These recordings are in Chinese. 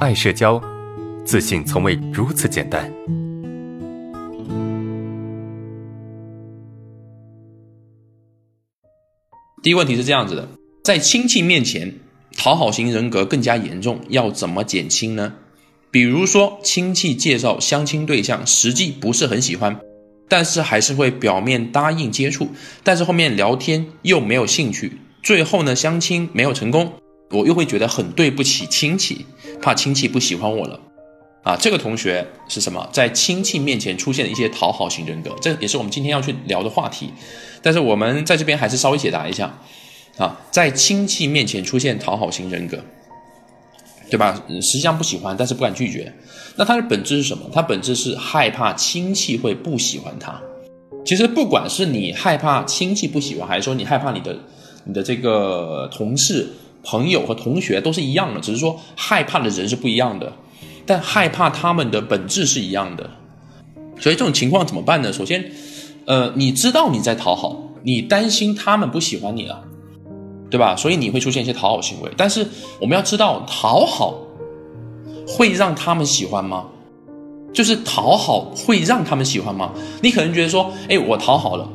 爱社交，自信从未如此简单。第一个问题是这样子的，在亲戚面前，讨好型人格更加严重，要怎么减轻呢？比如说，亲戚介绍相亲对象，实际不是很喜欢，但是还是会表面答应接触，但是后面聊天又没有兴趣，最后呢，相亲没有成功，我又会觉得很对不起亲戚，怕亲戚不喜欢我了。啊，这个同学是什么？在亲戚面前出现的一些讨好型人格，这也是我们今天要去聊的话题。但是我们在这边还是稍微解答一下。啊，在亲戚面前出现讨好型人格，对吧？实际上不喜欢，但是不敢拒绝。那它的本质是什么？它本质是害怕亲戚会不喜欢他。其实不管是你害怕亲戚不喜欢，还是说你害怕你的你的这个同事、朋友和同学都是一样的，只是说害怕的人是不一样的。但害怕他们的本质是一样的，所以这种情况怎么办呢？首先，呃，你知道你在讨好，你担心他们不喜欢你了，对吧？所以你会出现一些讨好行为。但是我们要知道，讨好会让他们喜欢吗？就是讨好会让他们喜欢吗？你可能觉得说，哎，我讨好了，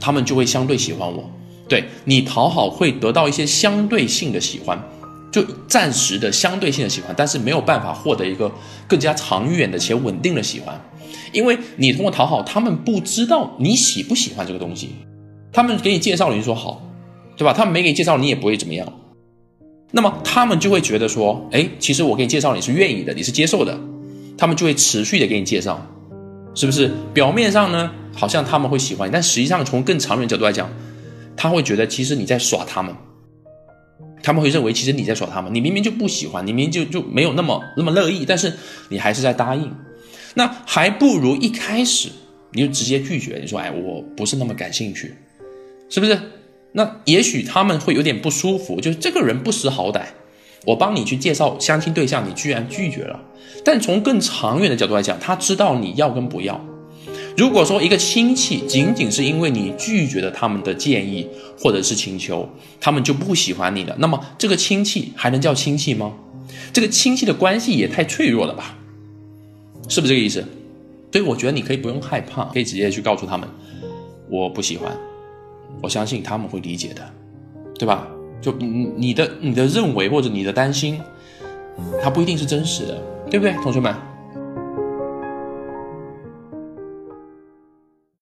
他们就会相对喜欢我。对你讨好会得到一些相对性的喜欢。就暂时的相对性的喜欢，但是没有办法获得一个更加长远的且稳定的喜欢，因为你通过讨好他们，不知道你喜不喜欢这个东西，他们给你介绍了，你说好，对吧？他们没给你介绍，你也不会怎么样，那么他们就会觉得说，哎，其实我给你介绍，你是愿意的，你是接受的，他们就会持续的给你介绍，是不是？表面上呢，好像他们会喜欢你，但实际上从更长远角度来讲，他会觉得其实你在耍他们。他们会认为，其实你在耍他们，你明明就不喜欢，你明明就就没有那么那么乐意，但是你还是在答应，那还不如一开始你就直接拒绝，你说，哎，我不是那么感兴趣，是不是？那也许他们会有点不舒服，就是这个人不识好歹，我帮你去介绍相亲对象，你居然拒绝了。但从更长远的角度来讲，他知道你要跟不要。如果说一个亲戚仅仅是因为你拒绝了他们的建议或者是请求，他们就不喜欢你了，那么这个亲戚还能叫亲戚吗？这个亲戚的关系也太脆弱了吧？是不是这个意思？所以我觉得你可以不用害怕，可以直接去告诉他们，我不喜欢，我相信他们会理解的，对吧？就你你的你的认为或者你的担心，它不一定是真实的，对不对，同学们？